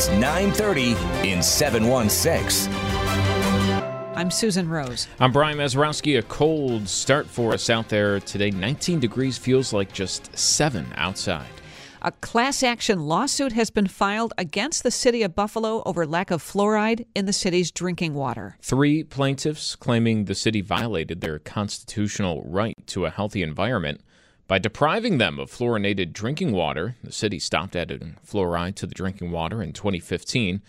It's 9:30 in 716. I'm Susan Rose. I'm Brian Mazurowski. A cold start for us out there today. 19 degrees feels like just 7 outside. A class action lawsuit has been filed against the city of Buffalo over lack of fluoride in the city's drinking water. Three plaintiffs claiming the city violated their constitutional right to a healthy environment by depriving them of fluorinated drinking water. The city stopped adding fluoride to the drinking water in 2015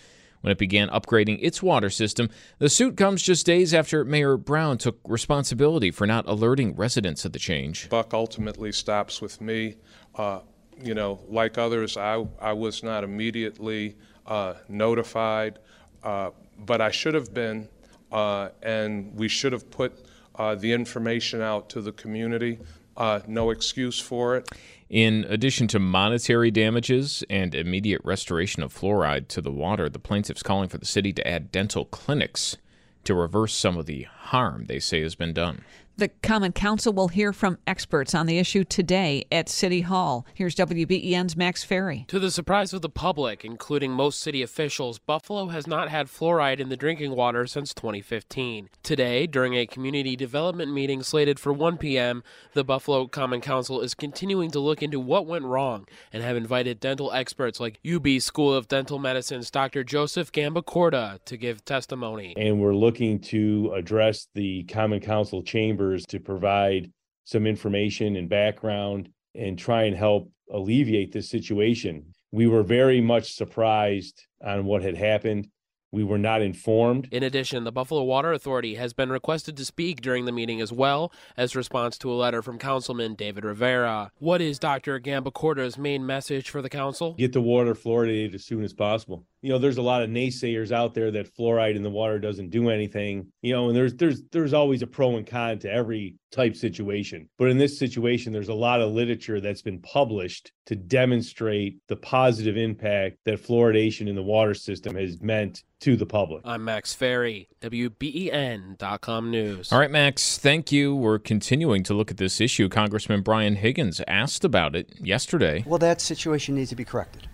when it began upgrading its water system. The suit comes just days after Mayor Brown took responsibility for not alerting residents of the change. Buck ultimately stops with me. Uh, you know, like others, I, I was not immediately uh, notified, uh, but I should have been, uh, and we should have put uh, the information out to the community. Uh, no excuse for it. In addition to monetary damages and immediate restoration of fluoride to the water, the plaintiffs calling for the city to add dental clinics to reverse some of the harm they say has been done. The Common Council will hear from experts on the issue today at City Hall. Here's WBEN's Max Ferry. To the surprise of the public, including most city officials, Buffalo has not had fluoride in the drinking water since 2015. Today, during a community development meeting slated for 1 p.m., the Buffalo Common Council is continuing to look into what went wrong and have invited dental experts like UB School of Dental Medicine's Dr. Joseph Gambacorta to give testimony. And we're looking to address the Common Council chambers to provide some information and background and try and help alleviate this situation. We were very much surprised on what had happened. We were not informed. In addition, the Buffalo Water Authority has been requested to speak during the meeting as well as response to a letter from Councilman David Rivera. What is Dr. Gambacorta's main message for the council? Get the water fluoridated as soon as possible. You know, there's a lot of naysayers out there that fluoride in the water doesn't do anything. You know, and there's there's there's always a pro and con to every type situation. But in this situation, there's a lot of literature that's been published to demonstrate the positive impact that fluoridation in the water system has meant to the public. I'm Max Ferry, WBEN.com News. All right, Max, thank you. We're continuing to look at this issue. Congressman Brian Higgins asked about it yesterday. Well, that situation needs to be corrected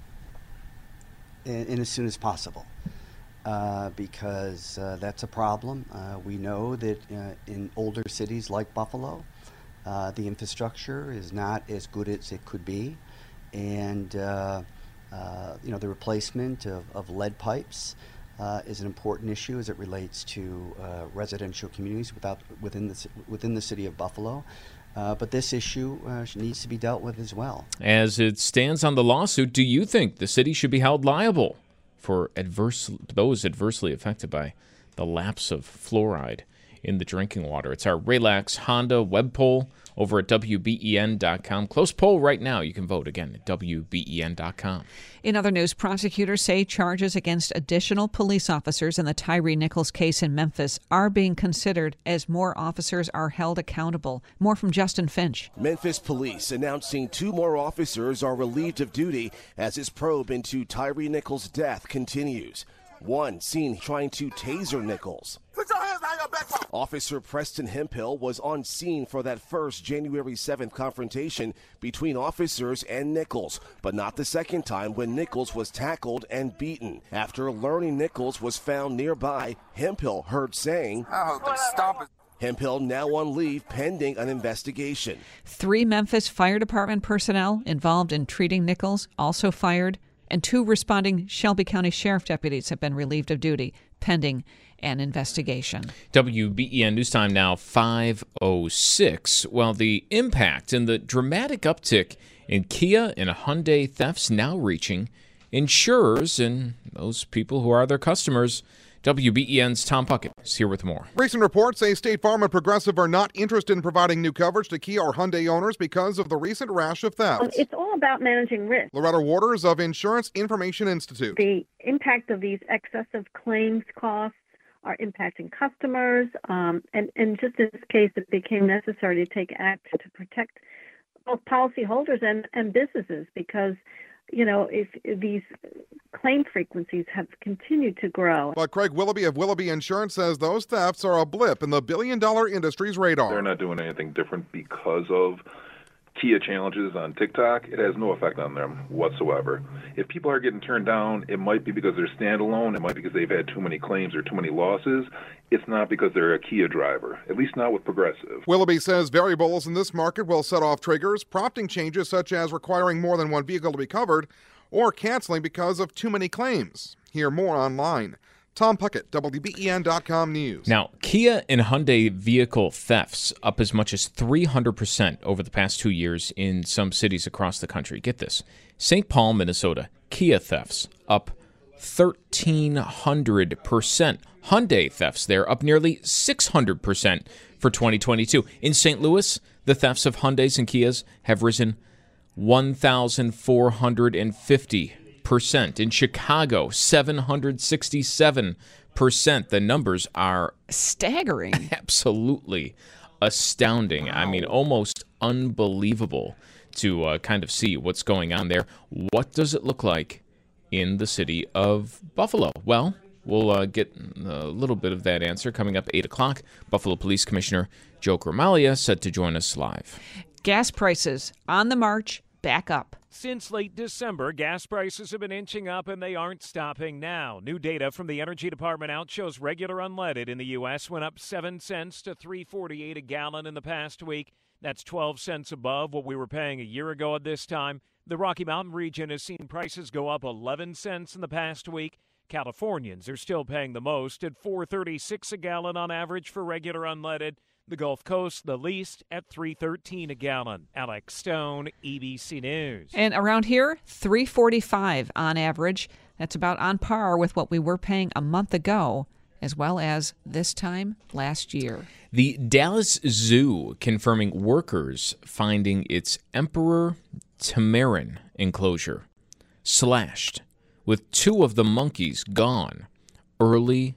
and, and as soon as possible. Uh, because uh, that's a problem. Uh, we know that uh, in older cities like Buffalo, the infrastructure is not as good as it could be, and you know the replacement of, of lead pipes is an important issue as it relates to residential communities without, within the within the city of Buffalo. Uh, but this issue uh, needs to be dealt with as well. As it stands on the lawsuit, do you think the city should be held liable for adverse those adversely affected by the lapse of fluoride in the drinking water? It's our Relax Honda web poll over at WBEN.com. Close poll right now. You can vote again at WBEN.com. In other news, prosecutors say charges against additional police officers in the Tyree Nichols case in Memphis are being considered as more officers are held accountable. More from Justin Finch. Memphis police announcing two more officers are relieved of duty as his probe into Tyree Nichols' death continues. One seen trying to taser Nichols. Officer Preston Hemphill was on scene for that first January 7th confrontation between officers and Nichols, but not the second time when Nichols was tackled and beaten. After learning Nichols was found nearby, Hemphill heard saying, I hope they stop it. Hemphill now on leave pending an investigation. Three Memphis Fire Department personnel involved in treating Nichols also fired, and two responding Shelby County Sheriff deputies have been relieved of duty pending an investigation. WBEN News Time now 506. Well, the impact and the dramatic uptick in Kia and Hyundai thefts now reaching insurers and those people who are their customers. WBEN's Tom Puckett is here with more. Recent reports say State Farm and Progressive are not interested in providing new coverage to Kia or Hyundai owners because of the recent rash of thefts. It's all about managing risk. Loretta Worters of Insurance Information Institute. The impact of these excessive claims costs are impacting customers, um, and, and just in this case, it became necessary to take action to protect both policyholders and, and businesses because you know, if, if, these claim frequencies have continued to grow. But Craig Willoughby of Willoughby Insurance says those thefts are a blip in the billion dollar industry's radar. They're not doing anything different because of Kia challenges on TikTok, it has no effect on them whatsoever. If people are getting turned down, it might be because they're standalone, it might be because they've had too many claims or too many losses. It's not because they're a Kia driver, at least not with Progressive. Willoughby says variables in this market will set off triggers, prompting changes such as requiring more than one vehicle to be covered or canceling because of too many claims. Hear more online. Tom Puckett, WBEN.com News. Now, Kia and Hyundai vehicle thefts up as much as 300% over the past two years in some cities across the country. Get this St. Paul, Minnesota, Kia thefts up 1,300%. Hyundai thefts there up nearly 600% for 2022. In St. Louis, the thefts of Hyundais and Kias have risen 1,450 percent In Chicago, 767%. The numbers are staggering. Absolutely astounding. Wow. I mean, almost unbelievable to uh, kind of see what's going on there. What does it look like in the city of Buffalo? Well, we'll uh, get a little bit of that answer coming up 8 o'clock. Buffalo Police Commissioner Joe Gramaglia said to join us live. Gas prices on the march back up. Since late December, gas prices have been inching up and they aren't stopping now. New data from the Energy Department out shows regular unleaded in the U.S. went up 7 cents to 348 a gallon in the past week. That's 12 cents above what we were paying a year ago at this time. The Rocky Mountain region has seen prices go up 11 cents in the past week. Californians are still paying the most at 436 a gallon on average for regular unleaded. The Gulf Coast, the least at 313 a gallon. Alex Stone, ABC News. And around here, 345 on average. That's about on par with what we were paying a month ago, as well as this time last year. The Dallas Zoo confirming workers finding its Emperor Tamarin enclosure slashed, with two of the monkeys gone early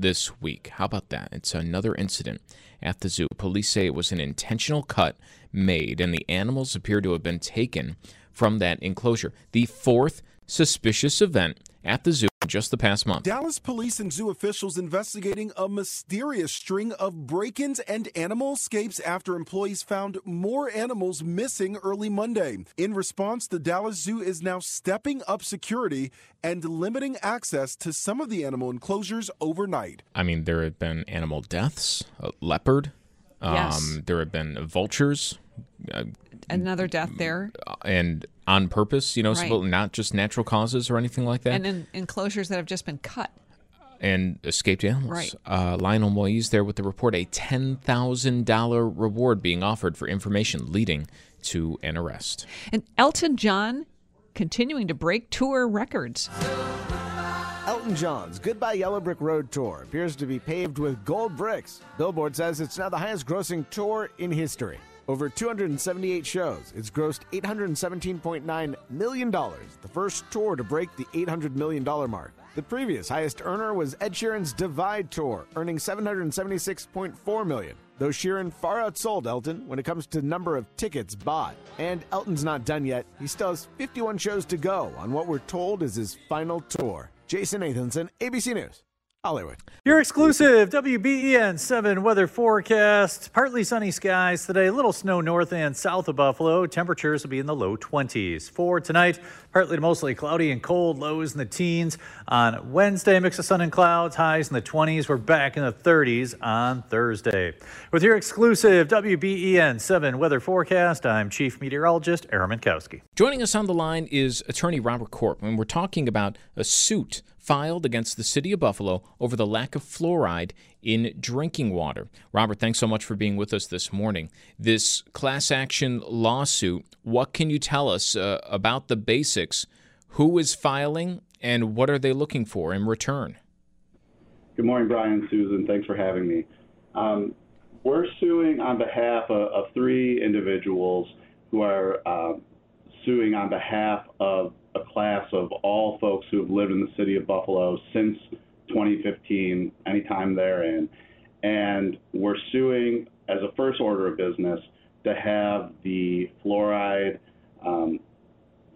this week. How about that? It's another incident at the zoo. Police say it was an intentional cut made, and the animals appear to have been taken from that enclosure. The fourth suspicious event at the zoo just the past month. Dallas police and zoo officials investigating a mysterious string of break ins and animal escapes after employees found more animals missing early Monday. In response, the Dallas Zoo is now stepping up security and limiting access to some of the animal enclosures overnight. I mean, there have been animal deaths, a leopard, yes. Um, there have been vultures. Uh, Another death there. And on purpose, you know, right. so not just natural causes or anything like that. And in enclosures that have just been cut. And escaped animals. Right. Uh, Lionel Moise there with the report a $10,000 reward being offered for information leading to an arrest. And Elton John continuing to break tour records. Elton John's Goodbye Yellow Brick Road tour appears to be paved with gold bricks. Billboard says it's now the highest grossing tour in history. Over 278 shows, it's grossed $817.9 million, the first tour to break the $800 million mark. The previous highest earner was Ed Sheeran's Divide Tour, earning 776.4 million. Though Sheeran far outsold Elton when it comes to number of tickets bought. And Elton's not done yet. He still has 51 shows to go on what we're told is his final tour. Jason Nathanson, ABC News. Hollywood. Your exclusive WBEN 7 weather forecast. Partly sunny skies today, a little snow north and south of Buffalo. Temperatures will be in the low 20s. For tonight, partly to mostly cloudy and cold, lows in the teens. On Wednesday, mix of sun and clouds, highs in the 20s. We're back in the 30s on Thursday. With your exclusive WBEN 7 weather forecast, I'm Chief Meteorologist Aaron Mentkowski. Joining us on the line is attorney Robert Corp, and we're talking about a suit filed against the city of Buffalo over the lack of fluoride in drinking water. Robert, thanks so much for being with us this morning. This class action lawsuit, what can you tell us uh, about the basics? Who is filing and what are they looking for in return? Good morning, Brian Susan. Thanks for having me. Um, we're suing on behalf of, of, three individuals who are uh, suing on behalf of a class of all folks who have lived in the city of Buffalo since 2015, anytime therein. And we're suing as a first order of business to have the fluoride um,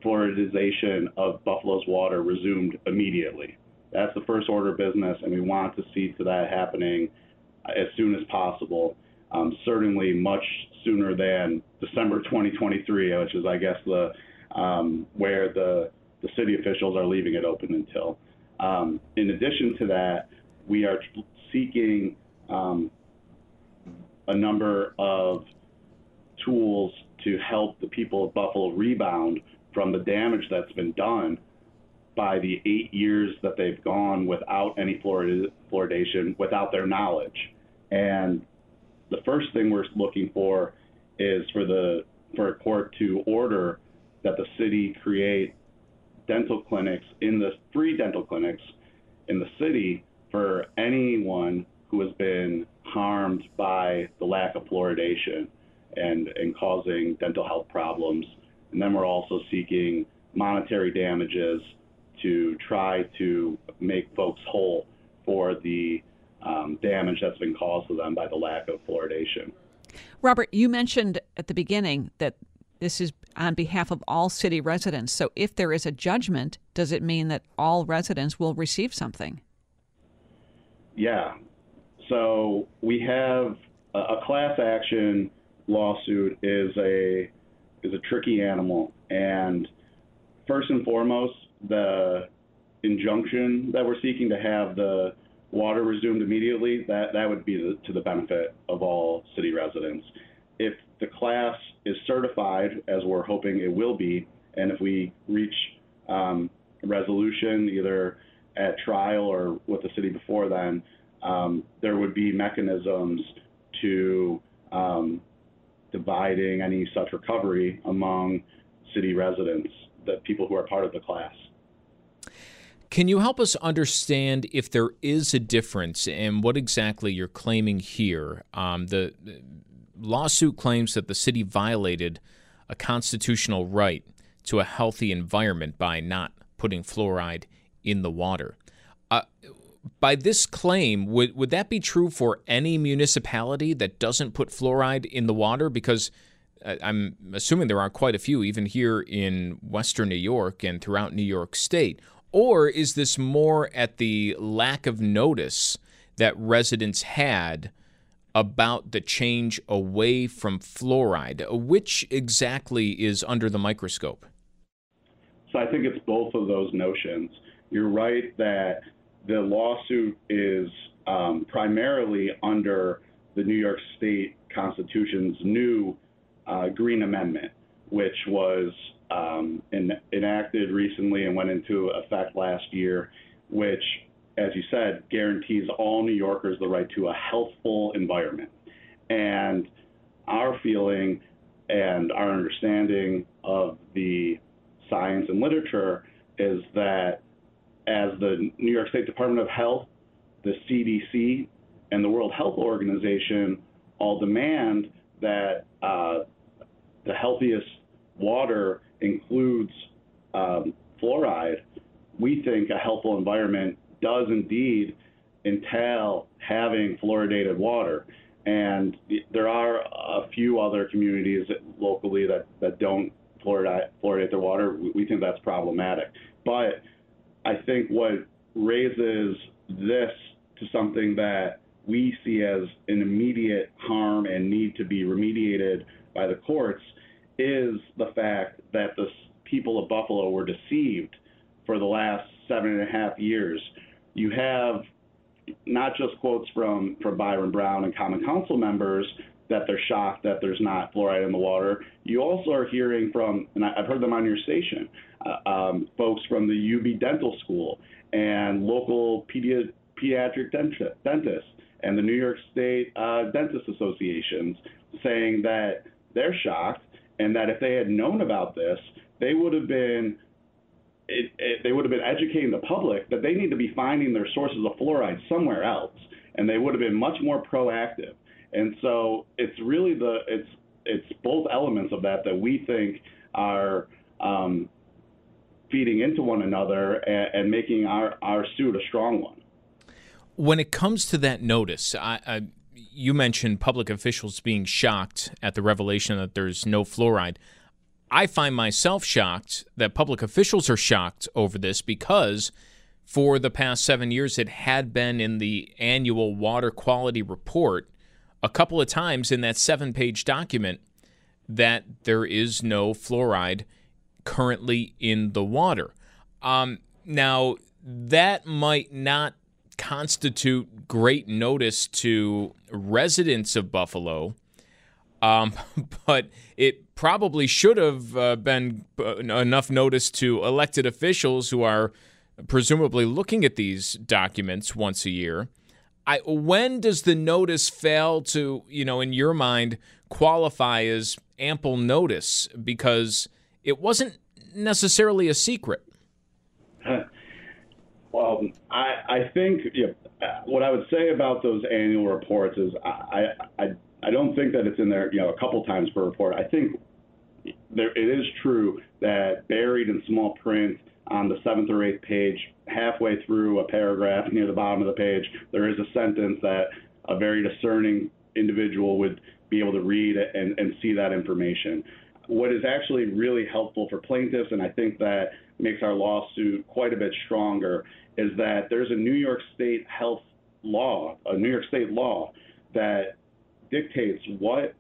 fluoridization of Buffalo's water resumed immediately. That's the first order of business, and we want to see to that happening as soon as possible. Um, certainly much sooner than December 2023, which is, I guess, the um, where the, the city officials are leaving it open until. Um, in addition to that, we are seeking um, a number of tools to help the people of Buffalo rebound from the damage that's been done by the eight years that they've gone without any fluoridation, without their knowledge. And the first thing we're looking for is for the for a court to order that the city create dental clinics in the free dental clinics in the city for anyone who has been harmed by the lack of fluoridation and, and causing dental health problems. And then we're also seeking monetary damages to try to make folks whole for the um, damage that's been caused to them by the lack of fluoridation. Robert, you mentioned at the beginning that this is on behalf of all city residents. So if there is a judgment, does it mean that all residents will receive something? Yeah. So we have a, class action lawsuit is a is a tricky animal and first and foremost the injunction that we're seeking to have the water resumed immediately that that would be to the benefit of all city residents if the class is certified, as we're hoping it will be, and if we reach um, resolution either at trial or with the city before then, um, there would be mechanisms to um, dividing any such recovery among city residents, the people who are part of the class. Can you help us understand if there is a difference and what exactly you're claiming here? Um, the lawsuit claims that the city violated a constitutional right to a healthy environment by not putting fluoride in the water. Uh, by this claim, would, would that be true for any municipality that doesn't put fluoride in the water? Because uh, I'm assuming there are quite a few, even here in Western New York and throughout New York State. Or is this more at the lack of notice that residents had about the change away from fluoride. Which exactly is under the microscope? So I think it's both of those notions. You're right that the lawsuit is um, primarily under the New York State Constitution's new uh, Green Amendment, which was um, enacted recently and went into effect last year, which as you said, guarantees all New Yorkers the right to a healthful environment. And our feeling and our understanding of the science and literature is that as the New York State Department of Health, the CDC, and the World Health Organization all demand that uh, the healthiest water includes um, fluoride, we think a healthful environment does indeed entail having fluoridated water. And there are a few other communities locally that, that don't fluoridate, fluoridate their water. We think that's problematic. But I think what raises this to something that we see as an immediate harm and need to be remediated by the courts is the fact that the people of Buffalo were deceived for the last seven and a half years. You have not just quotes from, from Byron Brown and Common Council members that they're shocked that there's not fluoride in the water. You also are hearing from, and I've heard them on your station, uh, um, folks from the UB Dental School and local pedi- pediatric dentists and the New York State uh, Dentist Associations saying that they're shocked and that if they had known about this, they would have been it, it, they would have been educating the public that they need to be finding their sources of fluoride somewhere else, and they would have been much more proactive. And so it's really the it's it's both elements of that that we think are um, feeding into one another and, and, making our our suit a strong one. When it comes to that notice, I, I, you mentioned public officials being shocked at the revelation that there's no fluoride. I find myself shocked that public officials are shocked over this because for the past seven years it had been in the annual water quality report a couple of times in that seven page document that there is no fluoride currently in the water. Um, now, that might not constitute great notice to residents of Buffalo, um, but it probably should have uh, been uh, enough notice to elected officials who are presumably looking at these documents once a year. I, when does the notice fail to, you know, in your mind, qualify as ample notice? Because it wasn't necessarily a secret. well, I, I think you know, what I would say about those annual reports is I, I, I don't think that it's in there, you know, a couple times per report. I think there, it is true that buried in small print on the seventh or eighth page, halfway through a paragraph near the bottom of the page, there is a sentence that a very discerning individual would be able to read and, and see that information. What is actually really helpful for plaintiffs, and I think that makes our lawsuit quite a bit stronger, is that there's a New York State health law, a New York State law that dictates what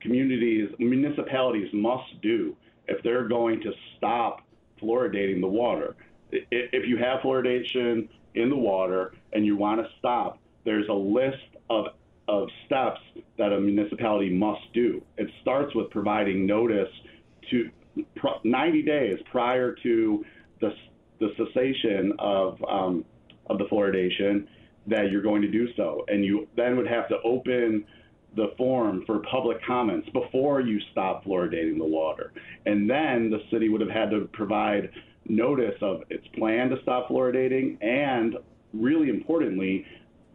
communities, municipalities must do if they're going to stop fluoridating the water. If you have fluoridation in the water and you want to stop, there's a list of of steps that a municipality must do. It starts with providing notice to 90 days prior to the, the cessation of um, of the fluoridation that you're going to do so, and you then would have to open the form for public comments before you stop fluoridating the water. And then the city would have had to provide notice of its plan to stop fluoridating and, really importantly,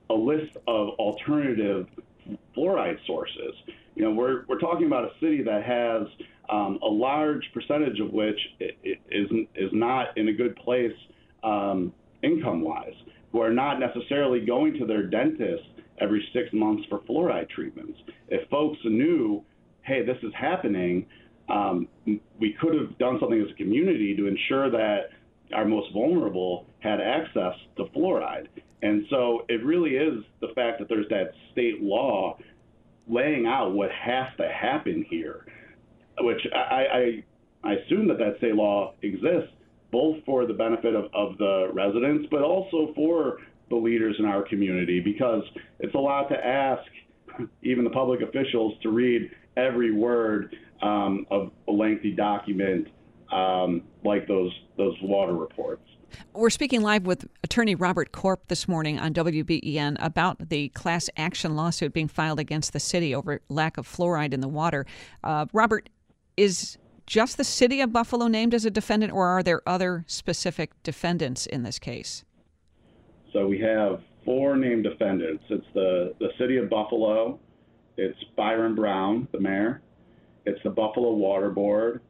a list of alternative fluoride sources. You know, we're, we're talking about a city that has um, a large percentage of which is, is not in a good place um, income wise, who are not necessarily going to their dentist every six months for fluoride treatments. If folks knew, hey, this is happening, um, we could have done something as a community to ensure that our most vulnerable had access to fluoride. And so it really is the fact that there's that state law laying out what has to happen here, which I, I, I assume that that state law exists both for the benefit of, of the residents, but also for the leaders in our community because it's a lot to ask even the public officials to read every word um, of a lengthy document um, like those those water reports. We're speaking live with attorney Robert Corp this morning on WBEN about the class action lawsuit being filed against the city over lack of fluoride in the water. Uh, Robert, is just the city of Buffalo named as a defendant, or are there other specific defendants in this case? So we have four named defendants. It's the, the city of Buffalo, it's Byron Brown, the mayor, it's the Buffalo Water Board,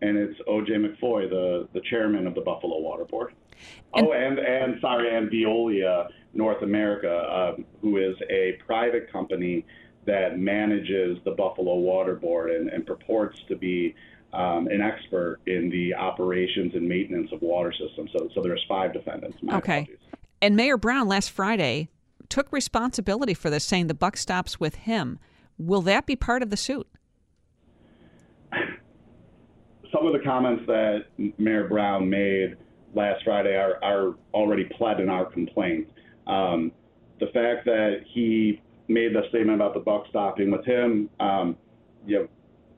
and it's OJ McFoy, the, the chairman of the Buffalo Water Board. And, oh, and, and sorry, and Veolia North America, um, who is a private company that manages the Buffalo Water Board and, and purports to be um, an expert in the operations and maintenance of water systems. So, so there's five defendants. okay. Apologies. And Mayor Brown last Friday took responsibility for this, saying the buck stops with him. Will that be part of the suit? Some of the comments that Mayor Brown made last Friday are, are already pled in our complaint. Um, the fact that he made the statement about the buck stopping with him, um, you know,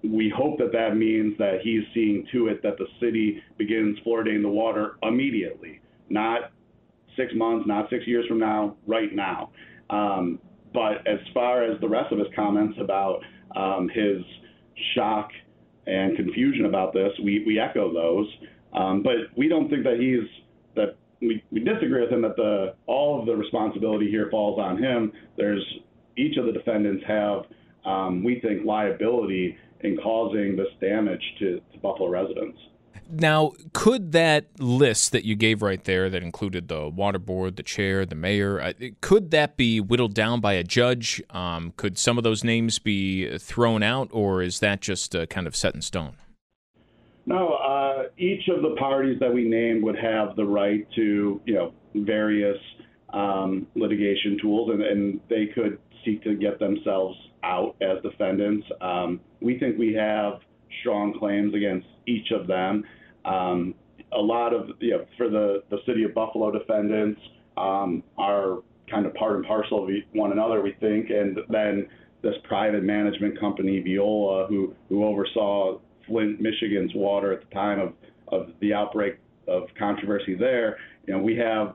we hope that that means that he's seeing to it that the city begins fluoridating the water immediately, not six months, not six years from now, right now. Um, but as far as the rest of his comments about um, his shock and confusion about this, we, we echo those. Um, but we don't think that he's that we, we disagree with him that the all of the responsibility here falls on him. There's each of the defendants have um, we think liability in causing this damage to, to Buffalo residents. Now, could that list that you gave right there, that included the water board, the chair, the mayor, uh, could that be whittled down by a judge? Um, could some of those names be thrown out, or is that just uh, kind of set in stone? No, uh, each of the parties that we named would have the right to, you know, various um, litigation tools, and, and, they could seek to get themselves out as defendants. Um, we think we have strong claims against each of them. Um, a lot of, you know, for the, the city of Buffalo defendants um, are kind of part and parcel of one another, we think. And then this private management company, Veolia, who, who oversaw Flint, Michigan's water at the time of, of the outbreak of controversy there, you know, we have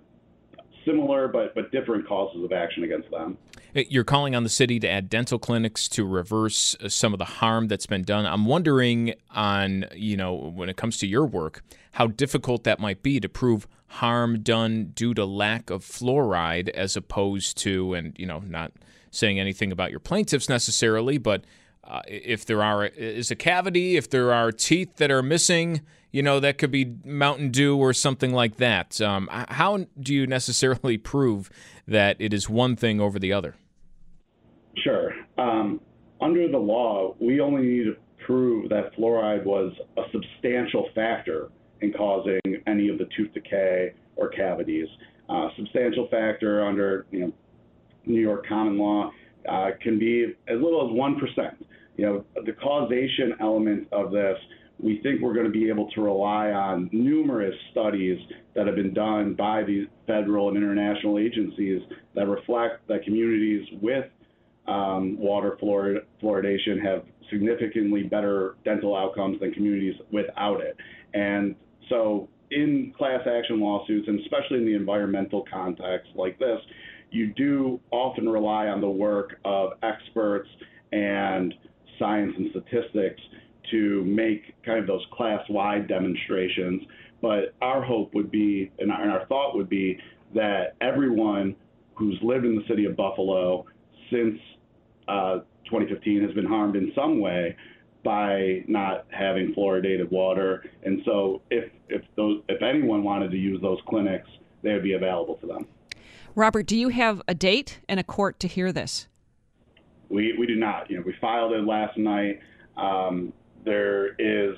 similar but but different causes of action against them. You're calling on the city to add dental clinics to reverse uh, some of the harm that's been done. I'm wondering on, you know, when it comes to your work, how difficult that might be to prove harm done due to lack of fluoride as opposed to and, you know, not saying anything about your plaintiffs necessarily, but uh, if there are is a cavity, if there are teeth that are missing, you know that could be Mountain Dew or something like that. Um, how do you necessarily prove that it is one thing over the other? Sure. Um, under the law, we only need to prove that fluoride was a substantial factor in causing any of the tooth decay or cavities. Uh, substantial factor under you know New York common law uh, can be as little as one percent. You know the causation element of this. We think we're going to be able to rely on numerous studies that have been done by the federal and international agencies that reflect that communities with um, water fluorid- fluoridation have significantly better dental outcomes than communities without it. And so, in class action lawsuits, and especially in the environmental context like this, you do often rely on the work of experts and science and statistics to make kind of those class wide demonstrations. But our hope would be, and our, and our thought would be, that everyone who's lived in the city of Buffalo since uh, 2015 has been harmed in some way by not having fluoridated water. And so, if if those if anyone wanted to use those clinics, they would be available to them. Robert, do you have a date and a court to hear this? We we do not. You know, we filed it last night. Um, there is,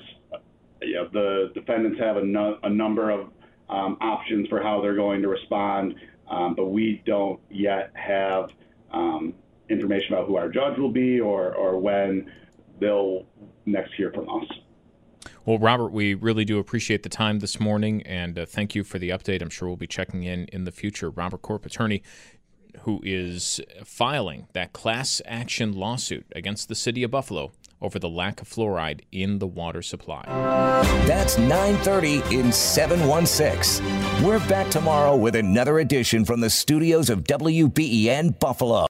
you know, the defendants have a, no, a number of um, options for how they're going to respond, um, but we don't yet have um, information about who our judge will be or, or when they'll next hear from us. Well, Robert, we really do appreciate the time this morning, and uh, thank you for the update. I'm sure we'll be checking in in the future. Robert Corp, attorney who is filing that class action lawsuit against the city of Buffalo over the lack of fluoride in the water supply. That's 9:30 in 716. We're back tomorrow with another edition from the studios of WBEN Buffalo.